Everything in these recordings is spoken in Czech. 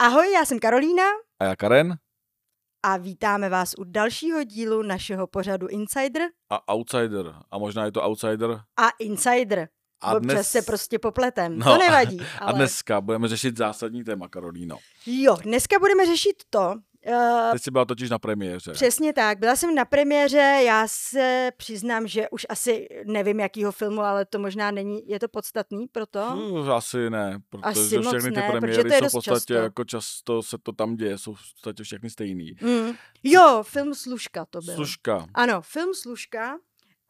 Ahoj, já jsem Karolína A já Karen a vítáme vás u dalšího dílu našeho pořadu Insider a Outsider. A možná je to Outsider. a Insider. A Občas dnes, se prostě popletem, No, to nevadí. a Ale... dneska budeme řešit zásadní téma, Karolíno. Jo, dneska budeme řešit to, uh, Teď jsi byla totiž na premiéře. Přesně tak. Byla jsem na premiéře, já se přiznám, že už asi nevím, jakýho filmu, ale to možná není, je to podstatný pro to? Uh, asi ne, protože Asi všechny ty ne, protože premiéry to je jsou v podstatě často. jako často se to tam děje, jsou v podstatě všechny stejný. Mm. Jo, film Služka to byl. Služka. Ano, film Služka.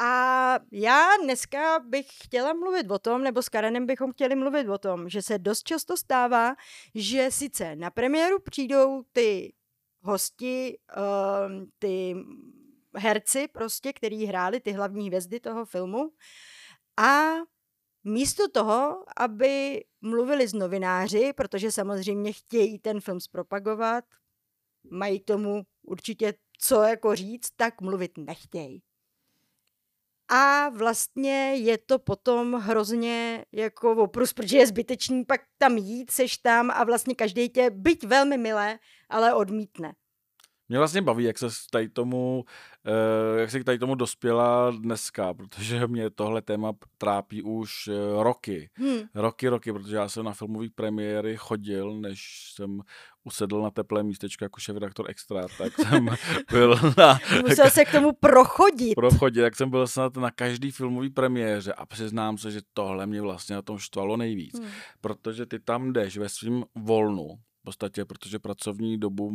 A já dneska bych chtěla mluvit o tom, nebo s Karenem bychom chtěli mluvit o tom, že se dost často stává, že sice na premiéru přijdou ty hosti, um, ty herci prostě, který hráli ty hlavní hvězdy toho filmu a místo toho, aby mluvili s novináři, protože samozřejmě chtějí ten film zpropagovat, mají tomu určitě co jako říct, tak mluvit nechtějí. A vlastně je to potom hrozně jako oprus, protože je zbytečný pak tam jít, seš tam a vlastně každý tě, byť velmi milé, ale odmítne. Mě vlastně baví, jak se tady tomu, eh, jak se k tady tomu dospěla dneska, protože mě tohle téma trápí už eh, roky. Hm. Roky, roky, protože já jsem na filmové premiéry chodil, než jsem usedl na teplé místečko jako šéf-redaktor Extra, tak jsem byl na Musel se k tomu prochodit. prochodě, jak jsem byl snad na každý filmový premiéře a přiznám se, že tohle mě vlastně na tom štvalo nejvíc, Hm. protože ty tam jdeš ve svým volnu, v podstatě, protože pracovní dobu,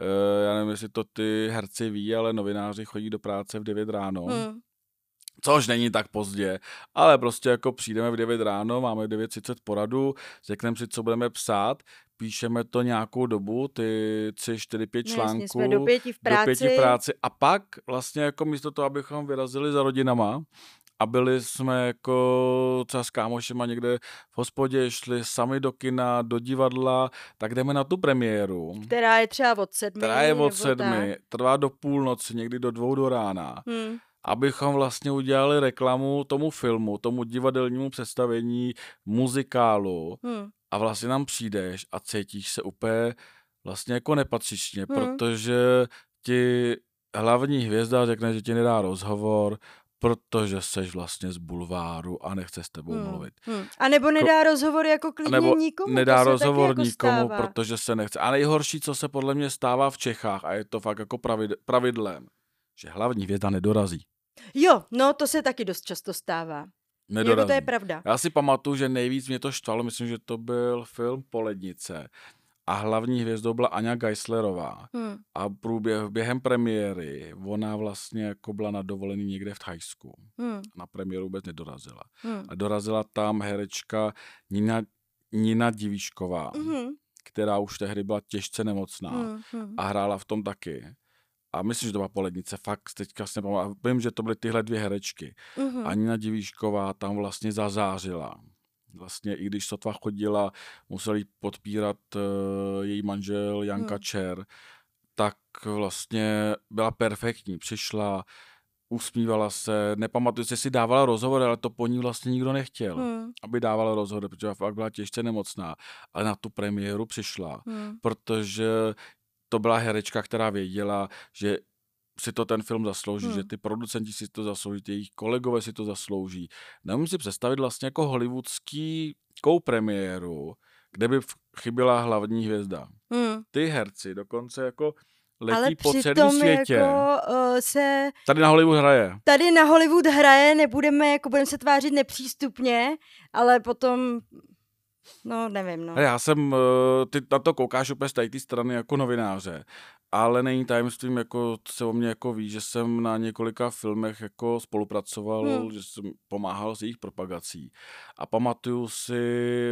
eh, já nevím, jestli to ty herci ví, ale novináři chodí do práce v 9 ráno, Hm. Což není tak pozdě, ale prostě jako přijdeme v 9 ráno, máme v 9.30 poradu, řekneme si, co budeme psát, píšeme to nějakou dobu, ty 3, 4, 5 No článků, jasně, jsme do pěti v práci. do pěti v práci a pak vlastně jako místo toho, abychom vyrazili za rodinama a byli jsme jako třeba s kámošema někde v hospodě, šli sami do kina, do divadla, tak jdeme na tu premiéru, Která je třeba od sedmi. která je od sedmi, tak. trvá do půlnoci, někdy do dvou do rána Hm. Abychom vlastně udělali reklamu tomu filmu, tomu divadelnímu představení, muzikálu Hm. a vlastně tam přijdeš a cítíš se úplně vlastně jako nepatřičně, Hmm. protože ti hlavní hvězda řekne, že ti nedá rozhovor, protože seš vlastně z bulváru a nechce s tebou Hm. mluvit. Hm. A nebo nedá rozhovor jako klidně Nebo nikomu. nedá rozhovor jako nikomu, stává. protože se nechce. A nejhorší, co se podle mě stává v Čechách, a je to fakt jako pravid- pravidlem, že hlavní hvězda nedorazí. Jo, no to se taky dost často stává. Nedorazí. Jako to je pravda. Já si pamatuju, že nejvíc mě to štvalo, myslím, že to byl film Polednice. A hlavní hvězdou byla Aňa Geislerová. Hm. A průběh, během premiéry ona vlastně jako byla na dovolený někde v Thajsku. Hm. Na premiéru vůbec nedorazila. Hm. A dorazila tam herečka Nina, Nina Divíšková, Mhm. která už tehdy byla těžce nemocná Hm. Hm. a hrála v tom taky. A myslím, že to byla Polednice, fakt teďka si nepamatuju. Vím, že to byly tyhle dvě herečky. Mhm. A Nina Divíšková tam vlastně zazářila. Vlastně i když sotva chodila, musel jí podpírat uh, její manžel Janka Hmm. Čer, tak vlastně byla perfektní. Přišla, usmívala se, nepamatuju si, jestli dávala rozhovor, ale to po ní vlastně nikdo nechtěl, Hm. aby dávala rozhovor, protože fakt byla těžce nemocná. Ale na tu premiéru přišla, Hm. protože to byla herečka, která věděla, že si to ten film zaslouží, Hmm. že ty producenti si to zaslouží, ty jejich kolegové si to zaslouží. Nemůžu si představit vlastně jako hollywoodský premiéru, kde by chyběla hlavní hvězda. Hm. Ty herci dokonce jako Ale letí po celém světě. jako uh, se Tady na Hollywood hraje. tady na Hollywood hraje, nebudeme, jako budeme se tvářit nepřístupně, ale potom, no nevím, no. Já jsem, eh, ty na to koukáš úplně z té strany jako novináře, ale není tajemstvím, jako se o mě jako ví, že jsem na několika filmech jako spolupracoval, Hmm. že jsem pomáhal s jejich propagací. A pamatuju si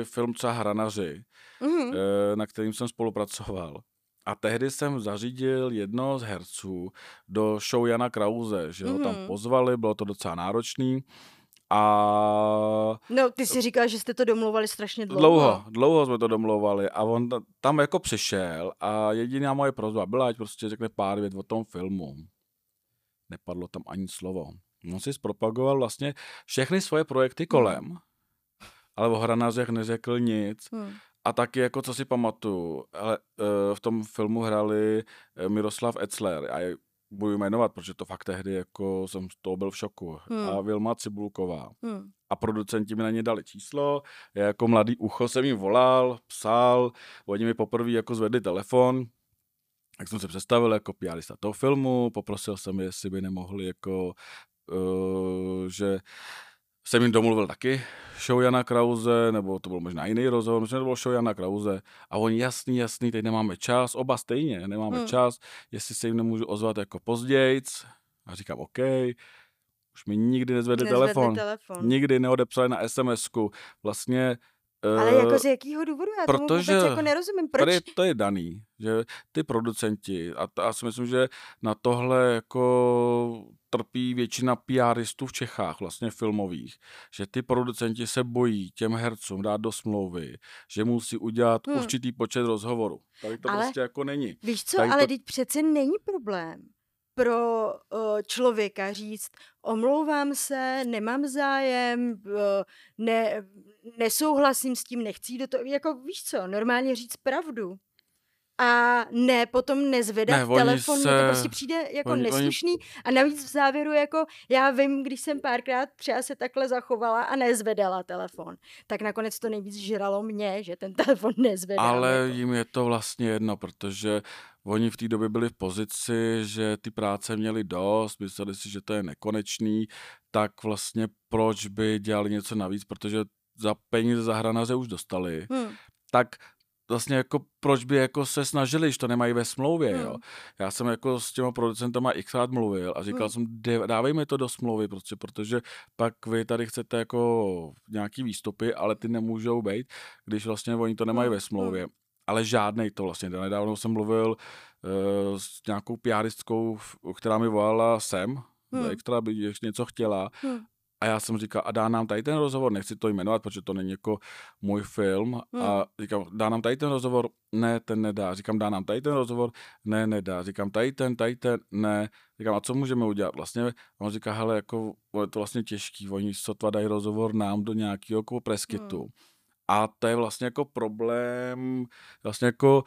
film třeba Hranaři, eh, na kterým jsem spolupracoval. A tehdy jsem zařídil jednoho z herců do show Jana Krause, že ho tam Mhm. pozvali, bylo to docela náročný. A No, ty jsi říkal, že jste to domluvali strašně dlouho. Dlouho, dlouho jsme to domlouvali a on ta- tam jako přišel a jediná moje prozba byla, ať prostě řekne pár vět o tom filmu. Nepadlo tam ani slovo. On si zpropagoval vlastně všechny svoje projekty kolem, ale o hranařech neřekl nic Hmm. A taky jako, co si pamatuju, ale uh, v tom filmu hrali eh, Miroslav Etzler a budu jmenovat, protože to fakt tehdy jako jsem z toho byl v šoku. Hmm. A Vilma Cibulková. Hmm. A producenti mi na ně dali číslo, já jako mladý ucho jsem jim volal, psal, oni mi poprvé jako zvedli telefon, tak jsem se představil jako piarista toho filmu, poprosil jsem, jestli by nemohli jako, uh, že jsem jim domluvil taky show Jana Krause, nebo to byl možná jiný rozhovor, možná to byl show Jana Krause. A oni jasný, jasný, teď nemáme čas, oba stejně, nemáme hmm. čas, jestli se jim nemůžu ozvat jako pozdějc. A říkám, OK, už mi nikdy nezvedli telefon. telefon. Nikdy neodepsali na SMS-ku. Vlastně ale jako z jakého důvodu? Já protože tomu vůbec jako nerozumím. Proč? Tady to je daný, že ty producenti, a já si myslím, že na tohle jako trpí většina PRistů v Čechách, vlastně filmových, že ty producenti se bojí těm hercům dát do smlouvy, že musí udělat hmm. určitý počet rozhovorů. Tady to ale, prostě jako není. Víš co, Tady ale to... teď přece není problém pro uh, člověka říct, omlouvám se, nemám zájem, uh, ne, nesouhlasím s tím, nechci do toho, jako víš co, normálně říct pravdu a ne potom nezvedat ne, telefon, se... to prostě přijde jako oni, neslušný oni... a navíc v závěru jako já vím, když jsem párkrát třeba se takhle zachovala a nezvedala telefon, tak nakonec to nejvíc žralo mě, že ten telefon nezvedal. Ale jako. jim je to vlastně jedno, protože oni v té době byli v pozici, že ty práce měli dost, mysleli si, že to je nekonečný, tak vlastně proč by dělali něco navíc, protože za peníze za hranaře už dostali. Hmm tak vlastně jako proč by jako se snažili, že to nemají ve smlouvě, hmm. jo. Já jsem jako s těma producentama xkrát mluvil a říkal hmm. jsem, dávejme to do smlouvy, prostě, protože pak vy tady chcete jako nějaký výstupy, ale ty nemůžou být, když vlastně oni to nemají hmm. ve smlouvě. Ale žádnej to vlastně. Nedávno jsem mluvil uh, s nějakou piaristkou, která mi volala sem, hmm. extra by ještě něco chtěla hmm. A já jsem říkal, a dá nám tady ten rozhovor, nechci to jmenovat, protože to není jako můj film. Hmm. A říkám, dá nám tady ten rozhovor, ne, ten nedá. Říkám, dá nám tady ten rozhovor, ne, nedá. Říkám, tady ten, tady ten, ne. Říkám, a co můžeme udělat? Vlastně a on říká, hele, jako, je to vlastně těžký, oni sotva dají rozhovor nám do nějakého jako preskytu. Hmm. A to je vlastně jako problém, vlastně jako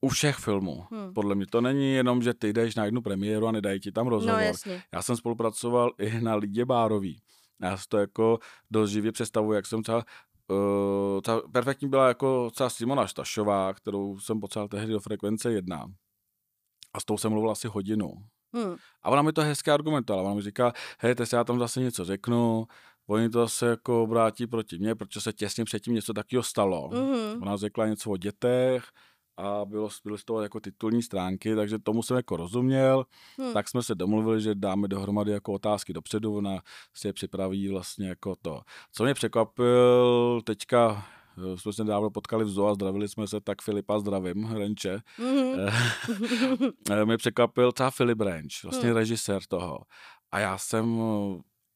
u všech filmů. Hmm. Podle mě to není jenom, že ty jdeš na jednu premiéru a nedají ti tam no, rozhovor. No, jasně. Já jsem spolupracoval i na Lidě Bárový. Já si to jako dost živě představuji, jak jsem třeba Uh, ta perfektní byla jako třeba Simona Štašová, kterou jsem potřeboval tehdy do frekvence jedna. A s tou jsem mluvil asi hodinu. Hmm. A ona mi to hezky argumentovala. Ona mi říká, hej, teď já tam zase něco řeknu, oni to zase jako obrátí proti mně, protože se těsně předtím něco takového stalo. Hmm. Ona řekla něco o dětech, a bylo, byly z toho jako titulní stránky, takže tomu jsem jako rozuměl. Hmm. Tak jsme se domluvili, že dáme dohromady jako otázky dopředu, ona si je připraví vlastně jako to. Co mě překvapil teďka, eh, jsme se dávno potkali v zoo a zdravili jsme se, tak Filipa zdravím, Renče. Mm-hmm. mě překvapil třeba Filip Renč, vlastně hmm. režisér toho. A já jsem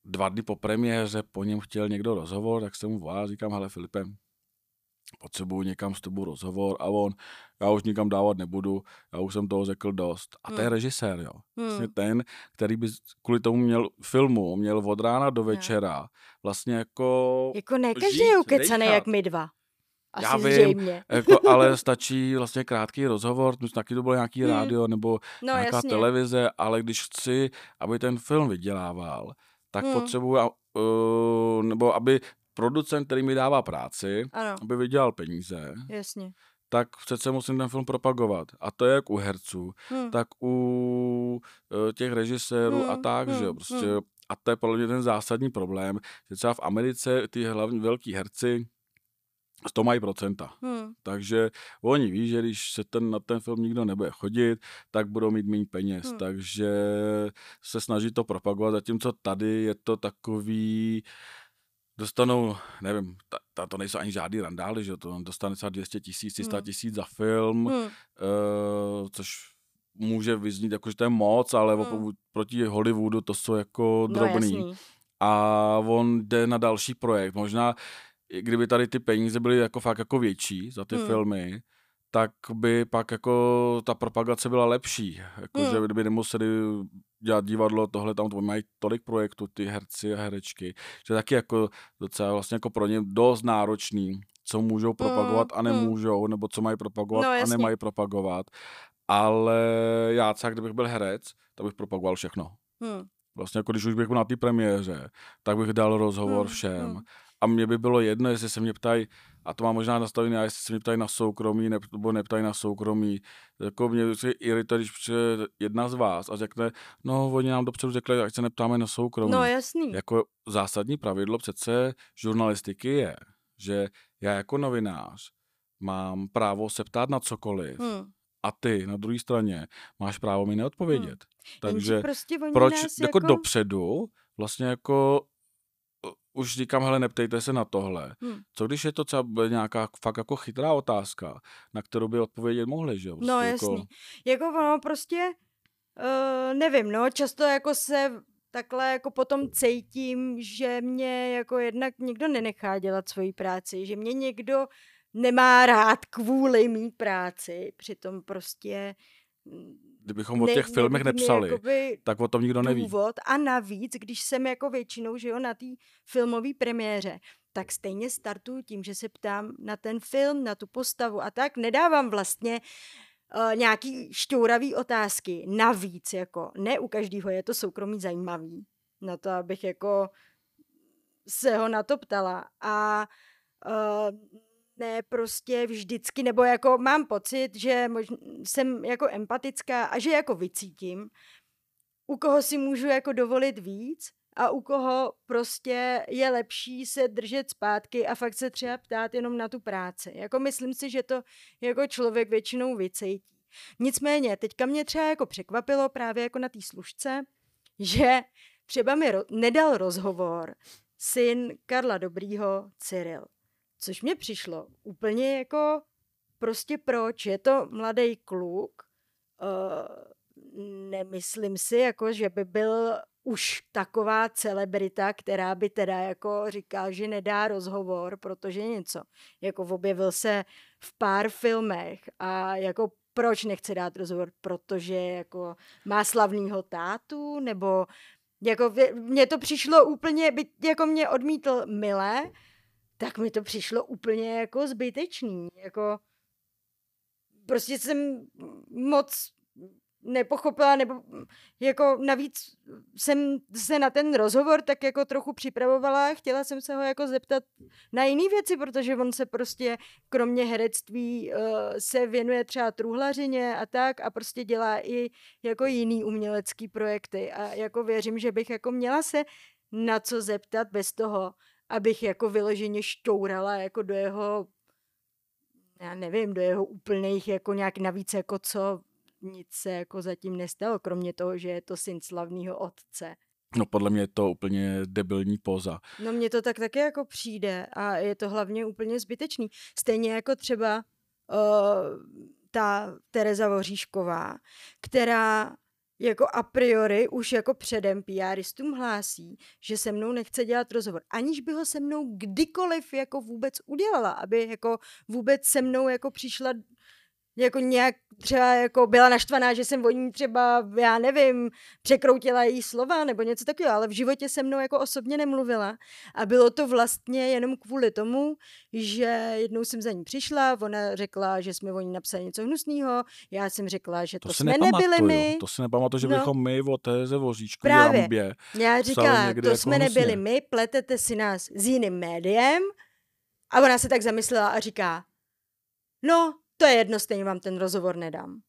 dva dny po premiéře po něm chtěl někdo rozhovor, tak jsem mu volal, říkám, hele Filipe, potřebuju někam s tebou rozhovor a on, já už nikam dávat nebudu, já už jsem toho řekl dost. A hmm. to je hmm. režisér, jo. Hmm. Vlastně ten, který by kvůli tomu měl filmu, měl od rána do večera, vlastně jako Jako ne každý je ukecený jak my dva. Asi já vím, zřejmě. jako, ale stačí vlastně krátký rozhovor, taky to bylo nějaký hmm. rádio nebo no, nějaká jasně. televize, ale když chci, aby ten film vydělával, tak hmm. potřebuji, uh, nebo aby producent, který mi dává práci, ano. aby vydělal peníze, Jasně. tak přece musím ten film propagovat. A to je jak u herců, hmm. tak u uh, těch režisérů hmm. a tak, hmm. že prostě. Hmm. A to je podle mě ten zásadní problém, že třeba v Americe ty hlavní velký herci to mají procenta. Hmm. Takže oni ví, že když se ten, na ten film nikdo nebude chodit, tak budou mít méně peněz. Hmm. Takže se snaží to propagovat, zatímco tady je to takový dostanou, nevím, ta, ta, to nejsou ani žádný randály, že to dostane třeba 200 tisíc, 300 hmm. tisíc za film, hmm. uh, což může vyznít jako, že to je moc, ale hmm. proti Hollywoodu to jsou jako no, drobný. No, a on jde na další projekt. Možná, kdyby tady ty peníze byly jako fakt jako větší za ty hmm. filmy, tak by pak jako ta propagace byla lepší. Jako, hmm. že kdyby nemuseli dělat divadlo, tohle tam to mají tolik projektů, ty herci a herečky, že taky jako docela vlastně jako pro ně dost náročný co můžou propagovat a Mm, mm. nemůžou, nebo co mají propagovat No, a jasně. nemají propagovat. Ale já třeba, kdybych byl herec, tak bych propagoval všechno. Hm. Vlastně jako když už bych byl na té premiéře, tak bych dal rozhovor Hmm, všem. hmm. A mě by bylo jedno, jestli se mě ptají, a to mám možná nastavené, a jestli se mě ptají na soukromí, ne, nebo neptají na soukromí. Jako mě vždycky irituje, když přijde jedna z vás a řekne, no oni nám dopředu řekli, ať se neptáme na soukromí. No jasný. Jako zásadní pravidlo přece žurnalistiky je, že já jako novinář mám právo se ptát na cokoliv Hm. a ty na druhé straně máš právo mi neodpovědět. Takže Jenže prostě proč jako, jako... dopředu vlastně jako už říkám, hele, neptejte se na tohle. Hm. Co když je to třeba nějaká fakt jako chytrá otázka, na kterou by odpovědět mohli, že jo? No Prostě jasný. Jako, Jako ono prostě, uh, nevím, no, často jako se takhle jako potom cítím, že mě jako jednak někdo nenechá dělat svoji práci, že mě někdo nemá rád kvůli mý práci, přitom prostě mm, kdybychom o těch filmech nevidím nepsali, jakoby tak o tom nikdo neví. důvod a navíc, když jsem jako většinou, že jo, na té filmové premiéře, tak stejně startuju tím, že se ptám na ten film, na tu postavu a tak. Nedávám vlastně uh, nějaký šťouravý otázky. Navíc, jako ne u každého je to soukromí zajímavý. Na to, abych jako se ho na to ptala. A uh, ne prostě vždycky, nebo jako mám pocit, že možn, jsem jako empatická a že jako vycítím, u koho si můžu jako dovolit víc a u koho prostě je lepší se držet zpátky a fakt se třeba ptát jenom na tu práci. Jako myslím si, že to jako člověk většinou vycítí. Nicméně, teďka mě třeba jako překvapilo právě jako na té služce, že třeba mi ro- nedal rozhovor syn Karla Dobrýho Cyril. Což mě přišlo úplně jako prostě proč. Je to mladý kluk, uh, nemyslím si, jako, že by byl už taková celebrita, která by teda jako říká, že nedá rozhovor, protože něco. Jako objevil se v pár filmech a jako proč nechce dát rozhovor, protože jako má slavnýho tátu, nebo jako mně to přišlo úplně, byť jako mě odmítl milé, tak mi to přišlo úplně jako zbytečný. Jako prostě jsem moc nepochopila, nebo jako navíc jsem se na ten rozhovor tak jako trochu připravovala, chtěla jsem se ho jako zeptat na jiné věci, protože on se prostě kromě herectví uh, se věnuje třeba truhlařině a tak a prostě dělá i jako jiný umělecký projekty a jako věřím, že bych jako měla se na co zeptat bez toho, abych jako vyloženě štourala jako do jeho já nevím, do jeho úplných jako nějak navíc jako co nic se jako zatím nestalo, kromě toho, že je to syn slavného otce. No podle mě je to úplně debilní poza. No mně to tak taky jako přijde a je to hlavně úplně zbytečný. Stejně jako třeba uh, ta Tereza Voříšková, která jako a priori už jako předem PRistům hlásí, že se mnou nechce dělat rozhovor, aniž by ho se mnou kdykoliv jako vůbec udělala, aby jako vůbec se mnou jako přišla jako nějak třeba jako byla naštvaná, že jsem o ní třeba, já nevím, překroutila její slova nebo něco takového, ale v životě se mnou jako osobně nemluvila a bylo to vlastně jenom kvůli tomu, že jednou jsem za ní přišla, ona řekla, že jsme o ní napsali něco hnusného, já jsem řekla, že to, to jsme nebyli my. To si nepamatuju, že no. bychom my o téze voříčku Právě. Rambě Já říkala, to jako jsme hnusně. nebyli my, pletete si nás s jiným médiem a ona se tak zamyslela a říká, no, to je jedno, stejně vám ten rozhovor nedám.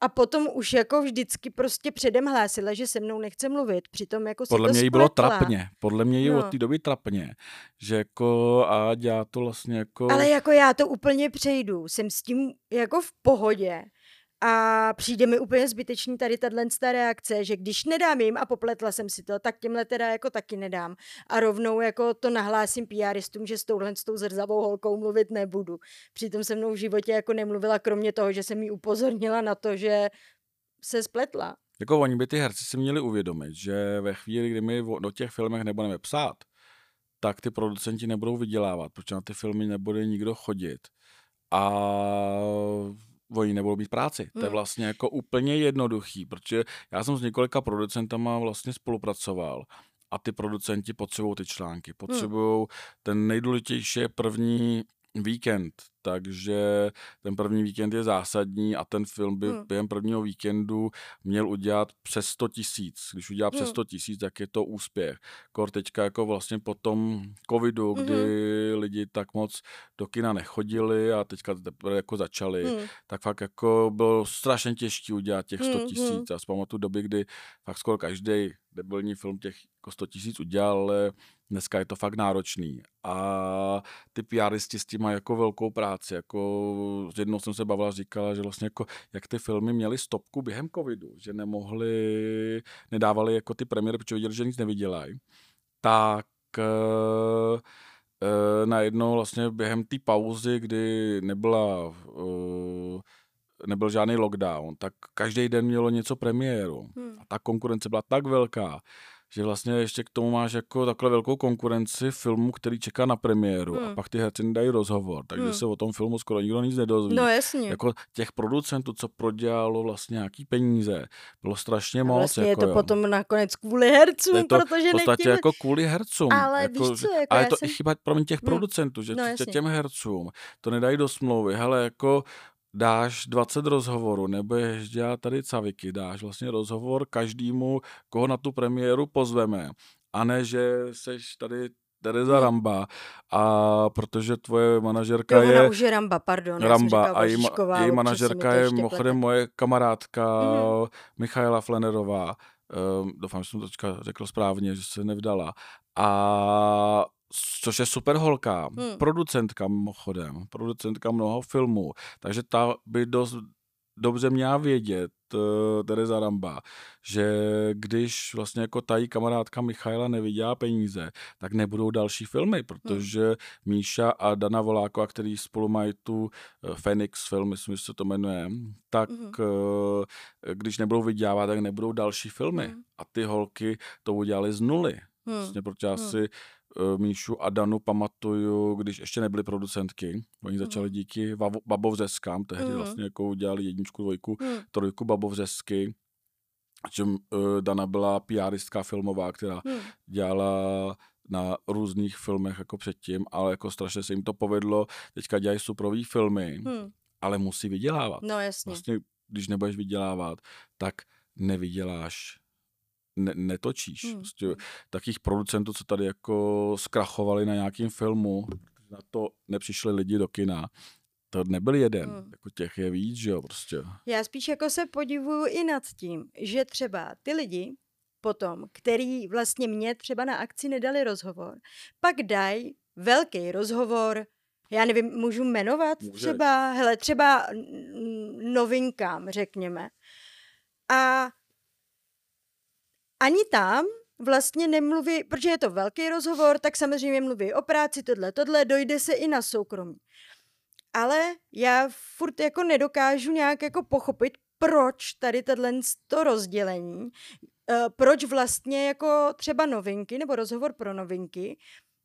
A potom už jako vždycky prostě předem hlásila, že se mnou nechce mluvit, přitom jako Podle mě jí bylo trapně, podle mě jí No. od té doby trapně, že jako a já to vlastně jako... Ale jako já to úplně přejdu, jsem s tím jako v pohodě a přijde mi úplně zbytečný tady tahle reakce, že když nedám jim a popletla jsem si to, tak těmhle teda jako taky nedám. A rovnou jako to nahlásím PRistům, že s touhle s tou zrzavou holkou mluvit nebudu. Přitom se mnou v životě jako nemluvila, kromě toho, že jsem jí upozornila na to, že se spletla. Jako oni by ty herci si měli uvědomit, že ve chvíli, kdy my do těch filmech nebudeme psát, tak ty producenti nebudou vydělávat, protože na ty filmy nebude nikdo chodit. A oni nebudou mít práci. To je Hmm. vlastně jako úplně jednoduchý, protože já jsem s několika producentama vlastně spolupracoval a ty producenti potřebují ty články, potřebují ten nejdůležitější je první víkend, takže ten první víkend je zásadní a ten film by hmm. během prvního víkendu měl udělat přes 100 tisíc. Když udělá přes 100 hmm. tisíc, tak je to úspěch. Kor teďka jako vlastně po tom covidu, kdy hmm. lidi tak moc do kina nechodili a teďka teprve jako začali, hmm. tak fakt jako bylo strašně těžké udělat těch 100 hmm, tisíc. Hmm. A zpamatuju doby, kdy fakt skoro každý debilní film těch jako 100 tisíc udělal, ale dneska je to fakt náročný. A ty PRisti s tím mají jako velkou práci. Jako, jednou jsem se bavila, říkala, že vlastně jako, jak ty filmy měly stopku během covidu, že nemohli, nedávali jako ty premiéry, protože viděli, že nic nevydělají, tak uh, najednou vlastně během té pauzy, kdy nebyla uh, nebyl žádný lockdown, tak každý den mělo něco premiéru. Hmm. A ta konkurence byla tak velká, že vlastně ještě k tomu máš jako takhle velkou konkurenci filmu, který čeká na premiéru hmm. a pak ty herci dají rozhovor, takže hmm. se o tom filmu skoro nikdo nic nedozví. No jasně. Jako těch producentů, co prodělalo vlastně nějaký peníze, bylo strašně moc. Vlastně jako, je to jo. potom nakonec kvůli hercům, je to protože v podstatě nechtěli... jako kvůli hercům. Ale jako, víš co, jako ale já to jsem... i chyba pro těch hmm. producentů, že no, těm hercům to nedají do smlouvy. Hele, jako dáš 20 rozhovorů, nebudeš dělat tady caviky, dáš vlastně rozhovor každému, koho na tu premiéru pozveme. A ne, že seš tady Tereza hmm. Ramba a protože tvoje manažerka jo, je... už je Ramba, pardon. Ramba a její, její manažerka je mimochodem moje kamarádka hmm. Michaela Flenerová. Um, doufám, že jsem to řekl správně, že se nevdala. A což je super holka, hmm. producentka mimochodem, producentka mnoho filmů, takže ta by dost dobře měla vědět, uh, Tereza Ramba, že když vlastně jako tají kamarádka Michaela nevydělá peníze, tak nebudou další filmy, protože hmm. Míša a Dana Voláková, který spolu mají tu Phoenix film, myslím, že se to jmenuje, tak hmm. uh, když nebudou vydělávat, tak nebudou další filmy. Hmm. A ty holky to udělali z nuly. Hmm. Vlastně, protože hmm. si uh, Míšu a Danu pamatuju, když ještě nebyly producentky. Oni mm. začali díky Babovřeskám, tehdy mm. vlastně jako udělali jedničku, dvojku, mm. trojku Babovřesky. Že uh, Dana byla PRistka filmová, která mm. dělala na různých filmech jako předtím, ale jako strašně se jim to povedlo. Teďka dělají suprový filmy, mm. ale musí vydělávat. No jasně. Vlastně, když nebudeš vydělávat, tak nevyděláš ne, netočíš. Hmm. Prostě takých producentů, co tady jako zkrachovali na nějakým filmu, na to nepřišli lidi do kina, to nebyl jeden, hmm. jako těch je víc, že jo, prostě. Já spíš jako se podivuju i nad tím, že třeba ty lidi potom, který vlastně mě třeba na akci nedali rozhovor, pak dají velký rozhovor, já nevím, můžu jmenovat Můžeš. třeba, hele, třeba novinkám, řekněme. A ani tam vlastně nemluví, protože je to velký rozhovor, tak samozřejmě mluví o práci, tohle, tohle, dojde se i na soukromí. Ale já furt jako nedokážu nějak jako pochopit, proč tady tohle to rozdělení, eh, proč vlastně jako třeba novinky nebo rozhovor pro novinky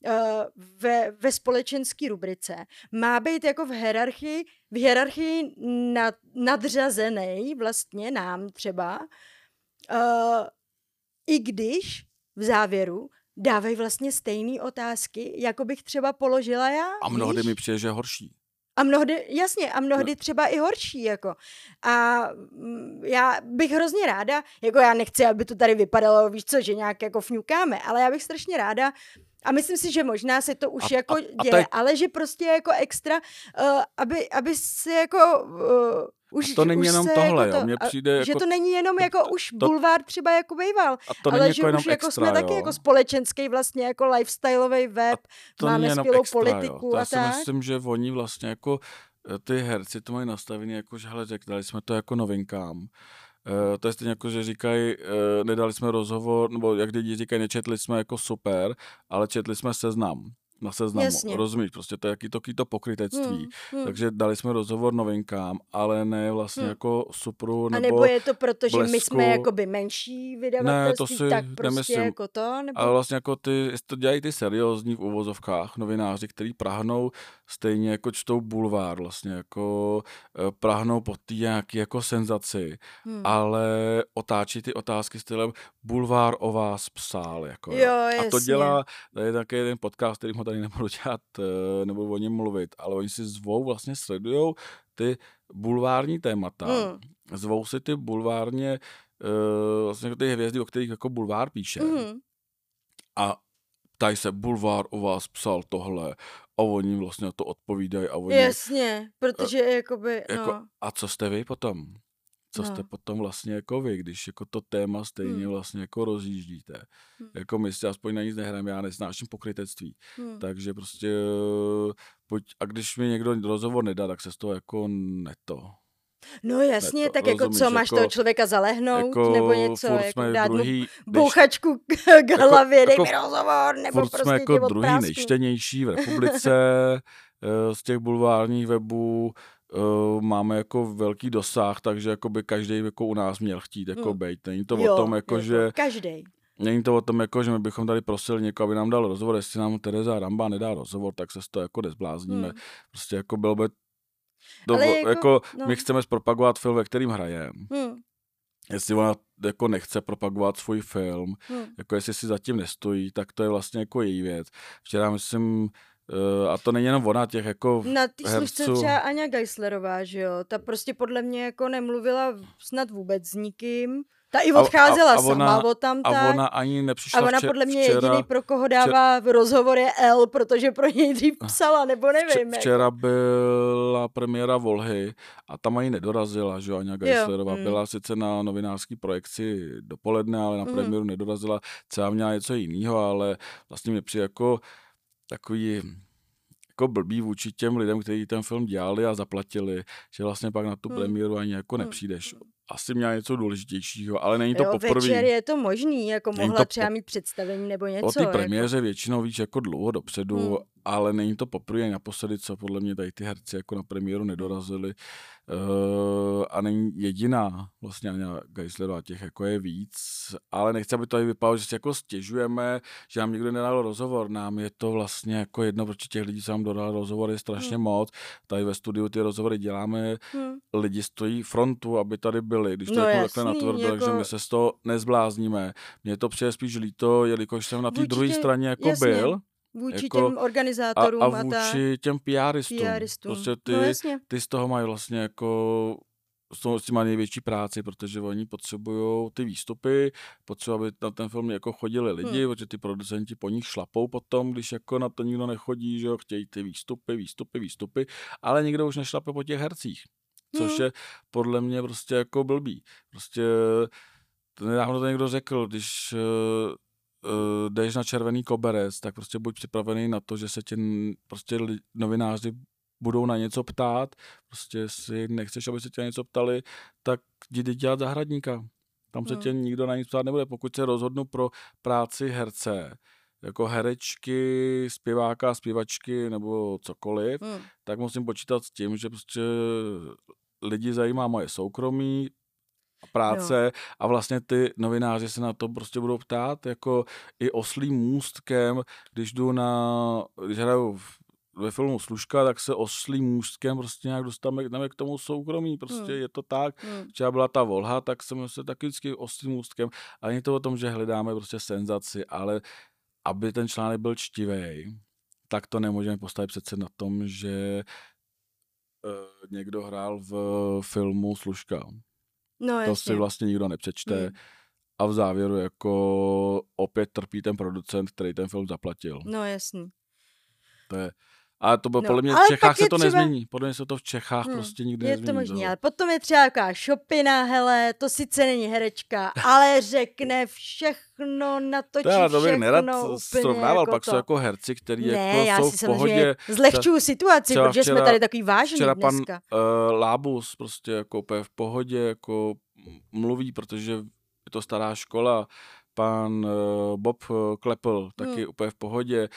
eh, ve, ve společenské rubrice má být jako v hierarchii, v hierarchii nad, nadřazený vlastně nám třeba, uh, i když v závěru dávají vlastně stejné otázky, jako bych třeba položila já. A mnohdy víš? mi přijde, že horší. A mnohdy, jasně, a mnohdy třeba i horší, jako. A mm, já bych hrozně ráda, jako já nechci, aby to tady vypadalo, víš co, že nějak jako fňukáme, ale já bych strašně ráda, a myslím si, že možná se to už a, jako a, děje, a ale že prostě jako extra, uh, aby, aby se jako uh, už, a to není už jenom tohle, jako to, jo. Mně přijde a, jako, že to není jenom jako to, už to, bulvár třeba jako býval, a to ale že jako už jako extra, jsme jo. taky jako společenský vlastně jako lifestyleový web, to máme skvělou extra, politiku jo. a já tak. Já si myslím, že oni vlastně jako eh, ty herci to mají nastavený jako, že hele, dali jsme to jako novinkám. Uh, to je stejně jako, že říkají, uh, nedali jsme rozhovor, nebo jak lidi říkají, nečetli jsme jako super, ale četli jsme seznam na seznamu. Jasně. Rozumíš, prostě to je jaký to, to pokrytectví. Hmm, hmm. Takže dali jsme rozhovor novinkám, ale ne vlastně hmm. jako supru nebo A nebo je to proto, že blesku. my jsme jakoby menší vydavatelství, ne, to si tak prostě nemyslím. jako to? Nebo... Ale vlastně jako ty, to dělají ty seriózní v uvozovkách novináři, kteří prahnou stejně jako čtou bulvár, vlastně jako eh, prahnou po té nějaké jako senzaci, hmm. ale otáčí ty otázky stylem bulvár o vás psal. Jako, jo. A to dělá, to je také jeden podcast, který ho tady tady nebudu dělat, eh, nebudu o něm mluvit, ale oni si zvou, vlastně sledujou ty bulvární témata, Mm. zvou si ty bulvárně, uh, vlastně ty hvězdy, o kterých jako bulvár píše Mm. a ptají se, bulvár o vás psal tohle a oni vlastně to odpovídají a oni, Jasně, protože jakoby, jako, no. a co jste vy potom? Co No. jste potom vlastně jako vy, když jako to téma stejně Hmm. vlastně jako rozjíždíte. Hmm. Jako my si aspoň na nic nehrajeme, já nesnáším pokrytectví. Hm. Takže prostě, pojď, a když mi někdo rozhovor nedá, tak se z toho jako neto. No jasně, to tak jako rozumíš, co, máš jako- toho člověka zalehnout, Jako nebo něco, jako dát mu druhý, než- bouchačku k k hlavě, dej jako mi rozhovor, nebo furt prostě jsme jako druhý nejčtenější v republice eh, z těch bulvárních webů. Eh, Máme jako velký dosah, takže jako by každý jako u nás měl chtít jako Hmm. bejt. Není to Jo, o tom, jako, že Každej. Není to o tom, jako, že my bychom tady prosili někoho, aby nám dal rozhovor, jestli nám Tereza Ramba nedá rozhovor, tak se z toho jako nezblázníme. Hmm. Prostě jako bylo by to, Ale jako, jako- no. my chceme zpropagovat film, ve kterým hrajeme. Hm, Jestli ona jako nechce propagovat svůj film, hm. jako jestli si zatím nestojí, tak to je vlastně jako její věc. Včera myslím, uh, a to není jenom ona, těch jako Na té služce třeba Aňa Geislerová, že jo, ta prostě podle mě jako nemluvila snad vůbec s nikým. Ta i A- a- odcházela a sama ona- od tam a ona ani nepřišla A ona vče- podle mě včera, jediný, pro koho dává v rozhovor je L, protože pro něj dřív psala, nebo nevím. Vče- jako. včera byla premiéra Volhy a tam ani nedorazila, že jo, Aňa Geislerová. mm. Byla sice na novinářské projekci dopoledne, ale na Mm. premiéru nedorazila. Třeba měla něco jiného, ale vlastně mi přijde jako takový jako blbý vůči těm lidem, kteří ten film dělali a zaplatili, že vlastně pak na tu Hmm. premiéru ani jako Hmm. nepřijdeš. Asi měla něco důležitějšího, ale není to jo, poprvé. večer je to možný, jako mohla to třeba po- mít představení nebo něco. O té jako. premiéře většinou víš jako dlouho dopředu, Hmm. Ale není to poprvé naposledy, co podle mě tady ty herci jako na premiéru nedorazili. Uh, a není jediná vlastně Anja Geislerová, těch jako je víc, ale nechci, aby to tady vypadalo, že si jako stěžujeme, že nám nikdo nedal rozhovor, nám je to vlastně jako jedno, protože těch lidí, co nám dodal rozhovor, je strašně Hmm. moc. Tady ve studiu ty rozhovory děláme, Hm. lidi stojí frontu, aby tady byli, když to No jasný, takhle natvrdo, jako- takže my se z toho nezblázníme. Mně to přijde spíš líto, jelikož jsem na té druhé straně jako jasně, byl Vůči jako- těm a, organizátorům a a, vůči těm PRistům. PRistům. Prostě ty, No jasně. ty z toho mají vlastně jako s tím mají největší práci, protože oni potřebují ty výstupy, potřebují, aby na ten film jako chodili lidi, Hmm. protože ty producenti po nich šlapou potom, když jako na to nikdo nechodí, že jo, chtějí ty výstupy, výstupy, výstupy, ale nikdo už nešlape po těch hercích, což Hmm. je podle mě prostě jako blbý. Prostě to nedávno to někdo řekl, když uh, jdeš na červený koberec, tak prostě buď připravený na to, že se tě prostě novináři budou na něco ptát, prostě si nechceš, aby se tě na něco ptali, tak jdi dělat zahradníka. Tam se Hmm. tě nikdo na nic ptát nebude. Pokud se rozhodnu pro práci herce, jako herečky, zpěváka, zpěvačky nebo cokoliv, Hm. tak musím počítat s tím, že prostě lidi zajímá moje soukromí, a práce a vlastně ty novináři se na to prostě budou ptát, jako i oslým můstkem, když jdu na, když hraju v- ve filmu Služka, tak se oslým můstkem prostě nějak dostaneme k tomu soukromí, prostě Hmm. je to tak. Hm. Třeba byla ta volha, tak jsem se taky vždycky oslým můstkem, ale není to o tom, že hledáme prostě senzaci, ale aby ten článek byl čtivý, tak to nemůžeme postavit přece na tom, že eh, někdo hrál v filmu Služka. No To si vlastně nikdo nepřečte. Hmm. A v závěru jako opět trpí ten producent, který ten film zaplatil. No jasný. To je, ale to bylo No, podle mě v Čechách se je to třeba- nezmění. Podle mě se to v Čechách Hmm, prostě nikdy Je nezmění. to možné, tohle. ale potom je třeba taková šopina, hele, to sice není herečka, ale řekne všechno, natočí To já to bych nerad srovnával, jako pak to. jsou jako herci, který ne, jako já jsou si v pohodě. zlehčuju situaci, protože jsme včera- tady takový vážný Včera pan dneska. uh, Lábus prostě jako úplně v pohodě jako mluví, protože je to stará škola. Pan uh, Bob uh, Klepl taky Hmm. úplně v pohodě.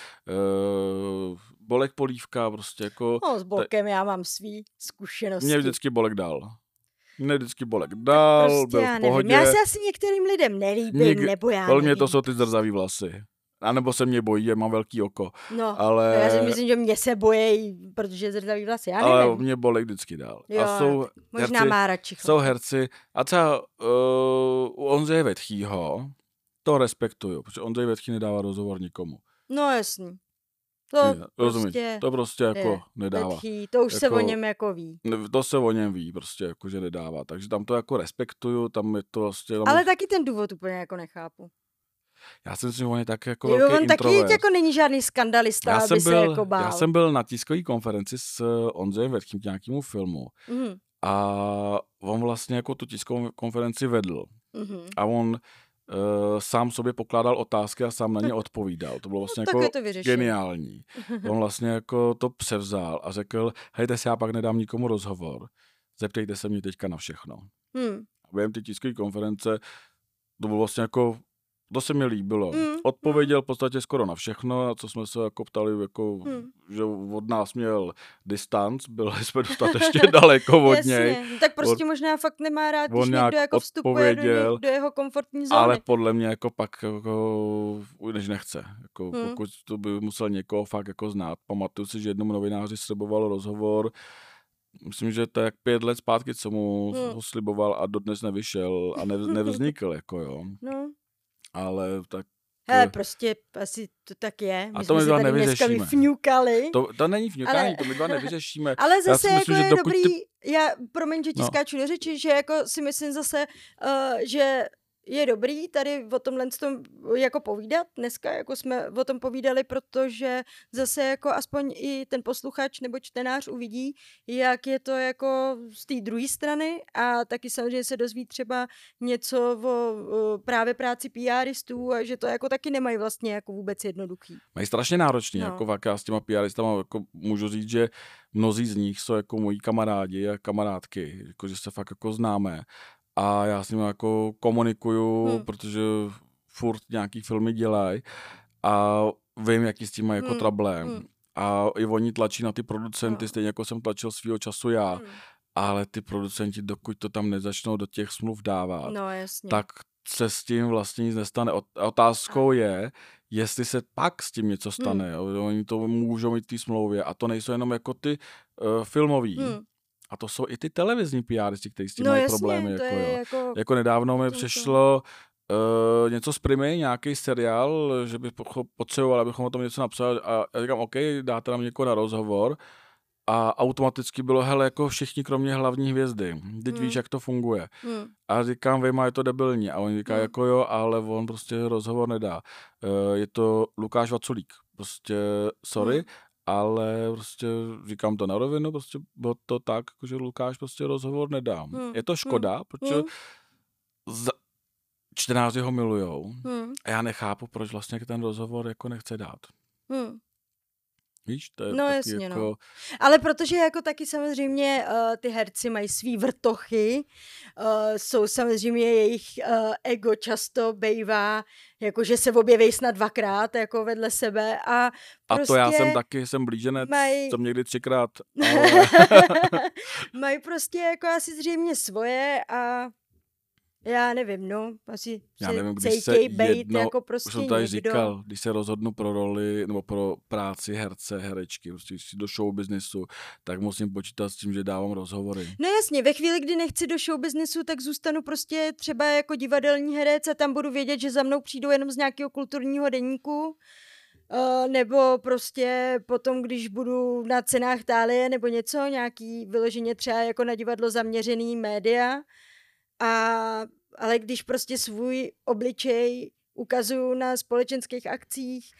Uh, Bolek Polívka prostě jako... No, s Bolkem já mám svý zkušenosti. Mě vždycky Bolek dal. Mě vždycky Bolek dal, prostě byl já v pohodě. Já se asi některým lidem nelíbím, Něk- nebo já Velmi nevím. to jsou ty zrzavý vlasy. A nebo se mě bojí, že mám velký oko. No, Ale, já si myslím, že mě se bojejí, protože zrdavý vlasy, já ale nevím. mě Bolek vždycky dal. Jo, a jsou Možná herci, má radši jsou herci, a třeba uh, u Ondřeje Vetchýho, to respektuju, protože Ondřej Vetchý nedává rozhovor nikomu. No jasný. To Ne, rozumím. prostě To prostě jako je nedává. letchý, to už se o Jako- něm jako ví. Ne, To se o něm ví, prostě jako, že nedává. Takže tam to jako respektuju, tam je to vlastně... Tam Ale taky ten důvod úplně jako nechápu. Já si myslím, že on je tak jako Jo, velký on taky introvert. jako není žádný skandalista, já aby jsem, se byl, jako bál. já jsem byl na tiskové konferenci s eh, Ondřejem Verchým k nějakému filmu Mhm, a on vlastně jako tu tiskovou konferenci vedl mhm. a on uh, sám sobě pokládal otázky a sám na ně odpovídal. To bylo vlastně tak jako to geniální. On vlastně jako to převzal a řekl, hejte se, já pak nedám nikomu rozhovor, zeptejte se mě teďka na všechno. Hmm. A během té tiskové konference to bylo vlastně jako, to se mi líbilo. Mm, Odpověděl v podstatě skoro na všechno, a co jsme se jako ptali, jako, Hmm. že od nás měl distanc, byli jsme dostatečně daleko od něj, Jasně, tak prostě možná fakt nemá rád, když někdo jako vstupuje do, něj, do jeho komfortní zóny. ale podle mě jako pak jako, než nechce. Jako, Hmm. Pokud to by musel někoho fakt jako znát. Pamatuju si, že jednomu novináři sliboval rozhovor, myslím, že to je jak pět let zpátky, co mu Hmm. ho sliboval a dodnes nevyšel a ne, nevznikl, jako jo. No. Ale tak Hele, Eh. prostě asi to tak je. A My to jsme my dva tady dneska nevyřešíme. vyfňukali. to, to není vňukání, Ale- to my dva nevyřešíme. Ale Já zase si jako myslím, je dobrý, ty- já, promiň, že ti No. skáču do řeči, že jako si myslím zase, uh, že je dobrý tady o tomhle tom jako povídat. Dneska jako jsme o tom povídali, protože zase jako aspoň i ten posluchač nebo čtenář uvidí, jak je to jako z té druhé strany a taky samozřejmě se dozví třeba něco o, právě práci PRistů a že to jako taky nemají vlastně jako vůbec jednoduchý. Mají strašně náročný, No. jako fakt já s těma PRistama jako můžu říct, že mnozí z nich jsou jako moji kamarádi a kamarádky, jako že se fakt jako známe. A já s nimi jako komunikuju, Hmm. protože furt nějaký filmy dělají a vím, jaký s tím mají jako Hmm, problém. hmm. A i oni tlačí na ty producenty, No. stejně jako jsem tlačil svýho času já. Hmm. Ale ty producenti, dokud to tam nezačnou do těch smluv dávat, No jasně. tak se s tím vlastně nic nestane. Ot- Otázkou je, jestli se pak s tím něco stane. Jo? že Oni to můžou mít v té smlouvě a to nejsou jenom jako ty uh, filmový. Hmm. A to jsou i ty televizní PRisti, kteří s tím No mají jasně, problémy. to Jako, je jo. jako... jako nedávno mi přišlo uh, něco z Primy, nějaký seriál, že by pocho- potřeboval, abychom o tom něco napsali a já říkám, OK, dáte nám někoho na rozhovor a automaticky bylo, hele, jako všichni kromě hlavní hvězdy. Teď Hmm. víš, jak to funguje. Hmm. A říkám, vejma, je to debilní. A on říká, Hmm. jako jo, ale on prostě rozhovor nedá. Eh, Je to Lukáš Vaculík. Prostě, sorry, Hmm. Ale prostě říkám to na rovinu, prostě bylo to tak, jako že Lukáš prostě rozhovor nedá. Hmm. Je to škoda, protože Hmm. za... čtenáři ho milujou Hmm. a já nechápu, proč vlastně ten rozhovor jako nechce dát. Hmm. Víš, to je No, jasně, no. jako... Ale protože jako taky samozřejmě uh, ty herci mají svý vrtochy, uh, jsou samozřejmě jejich uh, ego často bejvá, jako že se objeví snad dvakrát jako vedle sebe a A prostě to já jsem taky, jsem blíženec, mají- jsem někdy třikrát, ale mají prostě jako asi zřejmě svoje a já nevím, no, asi Já se nevím, když se bejt jedno- jako Už prostě jsem tady někdo. říkal, když se rozhodnu pro roli nebo pro práci herce, herečky, prostě když do show businessu, tak musím počítat s tím, že dávám rozhovory. No jasně, ve chvíli, kdy nechci do show businessu, tak zůstanu prostě třeba jako divadelní herec a tam budu vědět, že za mnou přijdou jenom z nějakého kulturního deníku. Uh, nebo prostě potom, když budu na cenách tálie nebo něco, nějaký vyloženě třeba jako na divadlo zaměřený média. A, ale když prostě svůj obličej ukazuju na společenských akcích,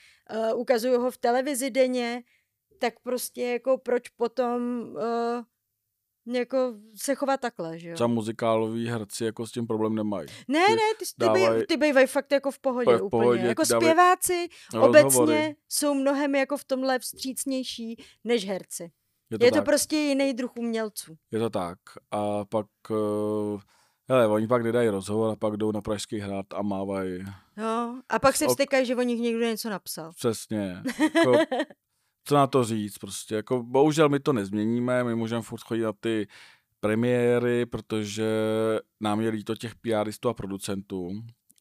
uh, ukazuju ho v televizi denně, tak prostě jako proč potom uh, jako se chovat takhle, že jo? Třeba muzikáloví herci jako s tím problém nemají. Ne, ty ne, ty, ty, dávaj- bej, ty bývají fakt jako v pohodě v úplně. pohodě, jako ty dávaj zpěváci Rozhovory. obecně jsou mnohem jako v tomhle vstřícnější než herci. Je to, Je to prostě jiný druh umělců. Je to tak. A pak, uh, hele, oni pak nedají rozhovor a pak jdou na Pražský hrad a mávají. No, a pak se Ok. vstykají, že o nich někdo něco napsal. Přesně. Jako, co na to říct prostě. Jako, bohužel my to nezměníme, my můžeme furt chodit na ty premiéry, protože nám je líto těch PRistů a producentů.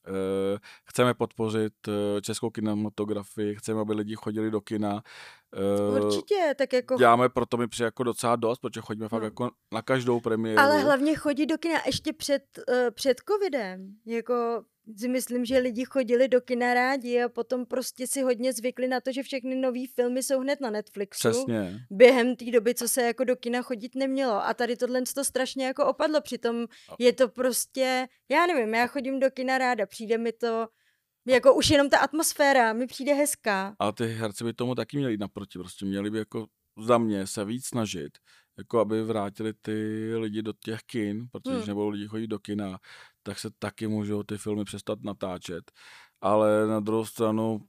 Eh, Chceme podpořit eh, českou kinematografii, chceme, aby lidi chodili do kina Určitě, tak jako... Děláme proto mi přijde jako docela dost, protože chodíme fakt No. jako na každou premiéru. Ale hlavně chodí do kina ještě před, uh, před covidem. Jako si myslím, že lidi chodili do kina rádi a potom prostě si hodně zvykli na to, že všechny nové filmy jsou hned na Netflixu. Přesně. Během té doby, co se jako do kina chodit nemělo. A tady tohle to strašně jako opadlo. Přitom je to prostě, já nevím, já chodím do kina ráda, přijde mi to, jako už jenom ta atmosféra mi přijde hezká. Ale ty herci by tomu taky měli jít naproti. Prostě měli by jako za mě se víc snažit, jako aby vrátili ty lidi do těch kin, protože Hmm. když nebudou lidi chodit do kina, tak se taky můžou ty filmy přestat natáčet. Ale na druhou stranu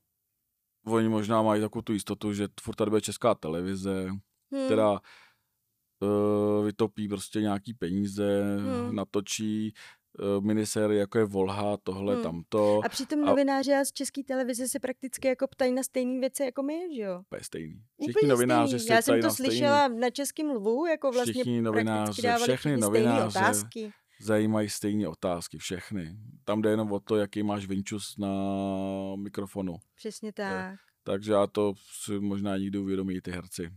oni možná mají takovou tu jistotu, že furt tady bude česká televize, Hmm. která uh, vytopí prostě nějaký peníze, Hmm. natočí minisérie, jako je Volha, tohle, Hmm. tamto. A přitom a- novináři a z české televize se prakticky jako ptají na stejné věci jako my, že jo? Úplně stejný. Všichni Úplně novináři stejný. Já jsem to na stejný. slyšela na českém lvu, jako vlastně Všichni novináři, všechny novináře otázky. zajímají stejné otázky, všechny. Tam jde jenom o to, jaký máš vinčus na mikrofonu. Přesně tak. Takže já to si možná nikdy uvědomí ty herci.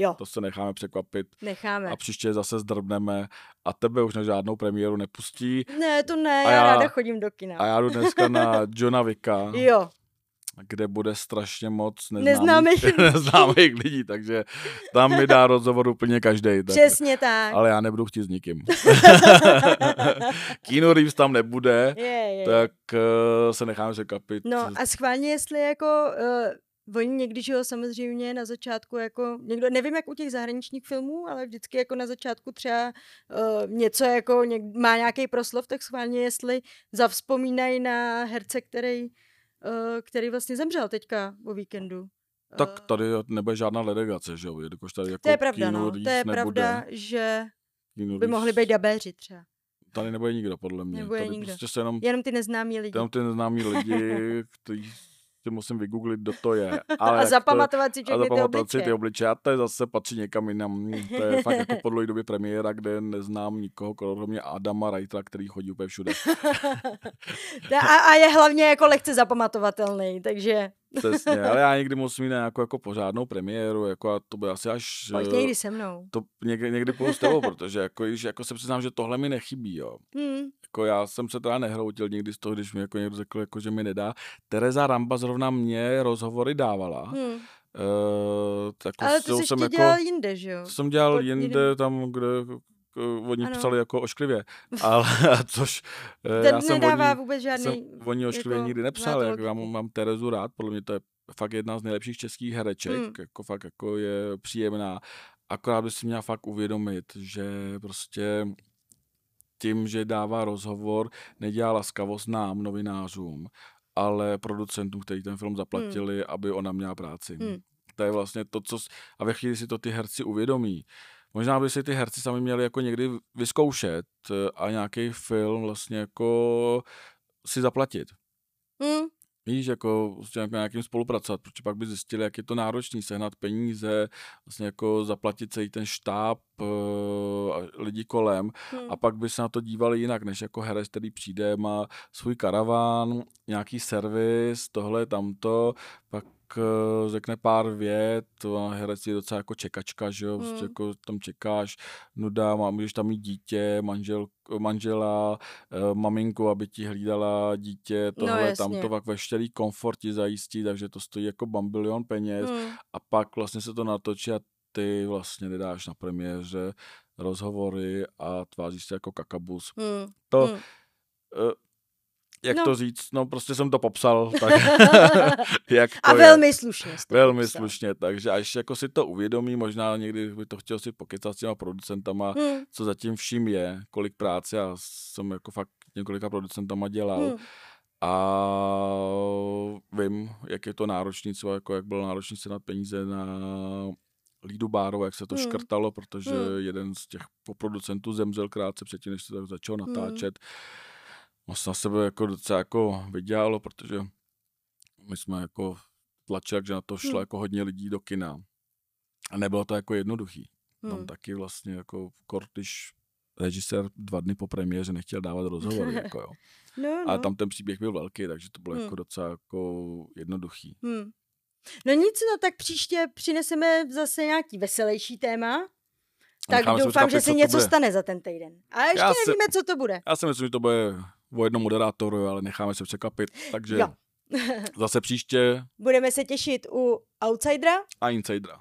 Jo, To se necháme překvapit necháme. a příště zase zdrbneme a tebe už na žádnou premiéru nepustí. Ne, to ne, A já, já- ráda chodím do kina. A já jdu dneska na Johna Vicka, Jo, kde bude strašně moc Neznámých neznámých, lidí. neznámých lidí, takže tam mi dá rozhovor úplně každý. přesně tak. Ale já nebudu chtít s nikým. Keanu Reeves tam nebude, Je, je. tak uh, se necháme překvapit. No a schválně, jestli jako... Uh, Oni někdy, že jo, samozřejmě na začátku jako, někdo, nevím jak u těch zahraničních filmů, ale vždycky jako na začátku třeba uh, něco jako něk, má nějaký proslov, tak schválně jestli zavzpomínají na herce, který, uh, který vlastně zemřel teďka o víkendu. Tak Eh, tady nebude žádná ledegace, že jo? Jelikož tady jako to je pravda, no. To je nebude. pravda, že by mohli být dabéři třeba. Tady nebude nikdo, podle mě. Nebude tady nikdo. prostě se jenom, Jenom ty neznámí lidi. jenom ty neznámí lidi, kteří si musím vygooglit, kdo to je. Ale a zapamatovat si a všechny ty zapamatovat si ty obličeje. obličeje. A to je zase patří někam jinam. To je fakt jako po dlouhé době premiéra, kde neznám nikoho, kromě Adama Reitera, který chodí úplně všude. A, a je hlavně jako lehce zapamatovatelný, takže Přesně, ale já někdy musím jít na nějakou jako pořádnou premiéru, jako a to by asi až... pojď eh, někdy se mnou. To někdy, někdy půjdu s tebou, protože jako, již, jako se přiznám, že tohle mi nechybí, jo. Hmm. Jako já jsem se teda nehroutil nikdy z toho, když mi jako někdo řekl, jako, že mi nedá. Tereza Ramba zrovna mě rozhovory dávala. Hmm. Uh, tak Ale to jsi jsem ještě jako, dělal jinde, že jo? to jsem dělal pod jinde jiným- tam, kde k- oni Ano. psali jako ošklivě. Ale což eh, Ten já jsem nedává oni, vůbec žádný... jsem oni ošklivě jako nikdy nepsal. Jak já mám, Terezu rád, podle mě to je fakt jedna z nejlepších českých hereček. Hmm. Jako fakt jako je příjemná. Akorát by si měla fakt uvědomit, že prostě tím, že dává rozhovor, nedělá laskavost nám, novinářům, ale producentům, kteří ten film zaplatili, hmm. aby ona měla práci. Hmm. To je vlastně to, co... A ve chvíli si to ty herci uvědomí. Možná by si ty herci sami měli jako někdy vyzkoušet eh, a nějaký film vlastně jako si zaplatit. Hmm. Víš, jako prostě jako nějakým spolupracovat, protože pak by zjistili, jak je to náročný sehnat peníze, vlastně jako zaplatit celý ten štáb eh, a lidi kolem Hmm. a pak by se na to dívali jinak, než jako herec, který přijde, má svůj karaván, nějaký servis, tohle, tamto, pak eh, řekne pár vět, a herec je docela jako čekačka, že jo, prostě Hmm. jako tam čekáš, nuda, má, můžeš tam mít dítě, manžel, manžela, eh, maminku, aby ti hlídala dítě, No, tohle, jasně. tamto, pak veškerý komfort ti zajistí, takže to stojí jako bambilion peněz Hmm. a pak vlastně se to natočí a ty vlastně nedáš na premiéře rozhovory a tváříš se jako kakabus. Hmm. To, Hmm. Jak No. to říct, no prostě jsem to popsal, tak jak to A je. velmi slušně. jsi to Velmi popsal. slušně, takže až jako si to uvědomí, možná někdy by to chtěl si pokecat s těma producentama, Hmm. co zatím vším je, kolik práce, já jsem jako fakt několika producentama dělal Hmm. a vím, jak je to náročný, třeba jako jak bylo náročný sehnat peníze na Lídu Báro, jak se to Hmm. škrtalo, protože Hmm. jeden z těch producentů zemřel krátce předtím, než se tak začal Hmm. natáčet. No moc na sebe jako docela jako vydělalo, protože my jsme jako tlačili, že na to šlo hmm. jako hodně lidí do kina. A nebylo to jako jednoduchý. Hmm. Tam taky vlastně jako kort, když režisér dva dny po premiéře nechtěl dávat rozhovor. jako jo. No, no. A tam ten příběh byl velký, takže to bylo hmm. jako docela jako jednoduchý. Hmm. No nic, no tak příště přineseme zase nějaký veselější téma. Tak doufám, že se něco bude. stane za ten týden. A ještě já nevíme, se, co to bude. Já si myslím, že to bude o jednom moderátoru, ale necháme se překapit. Takže jo. zase příště. Budeme se těšit u Outsidera a Insidera.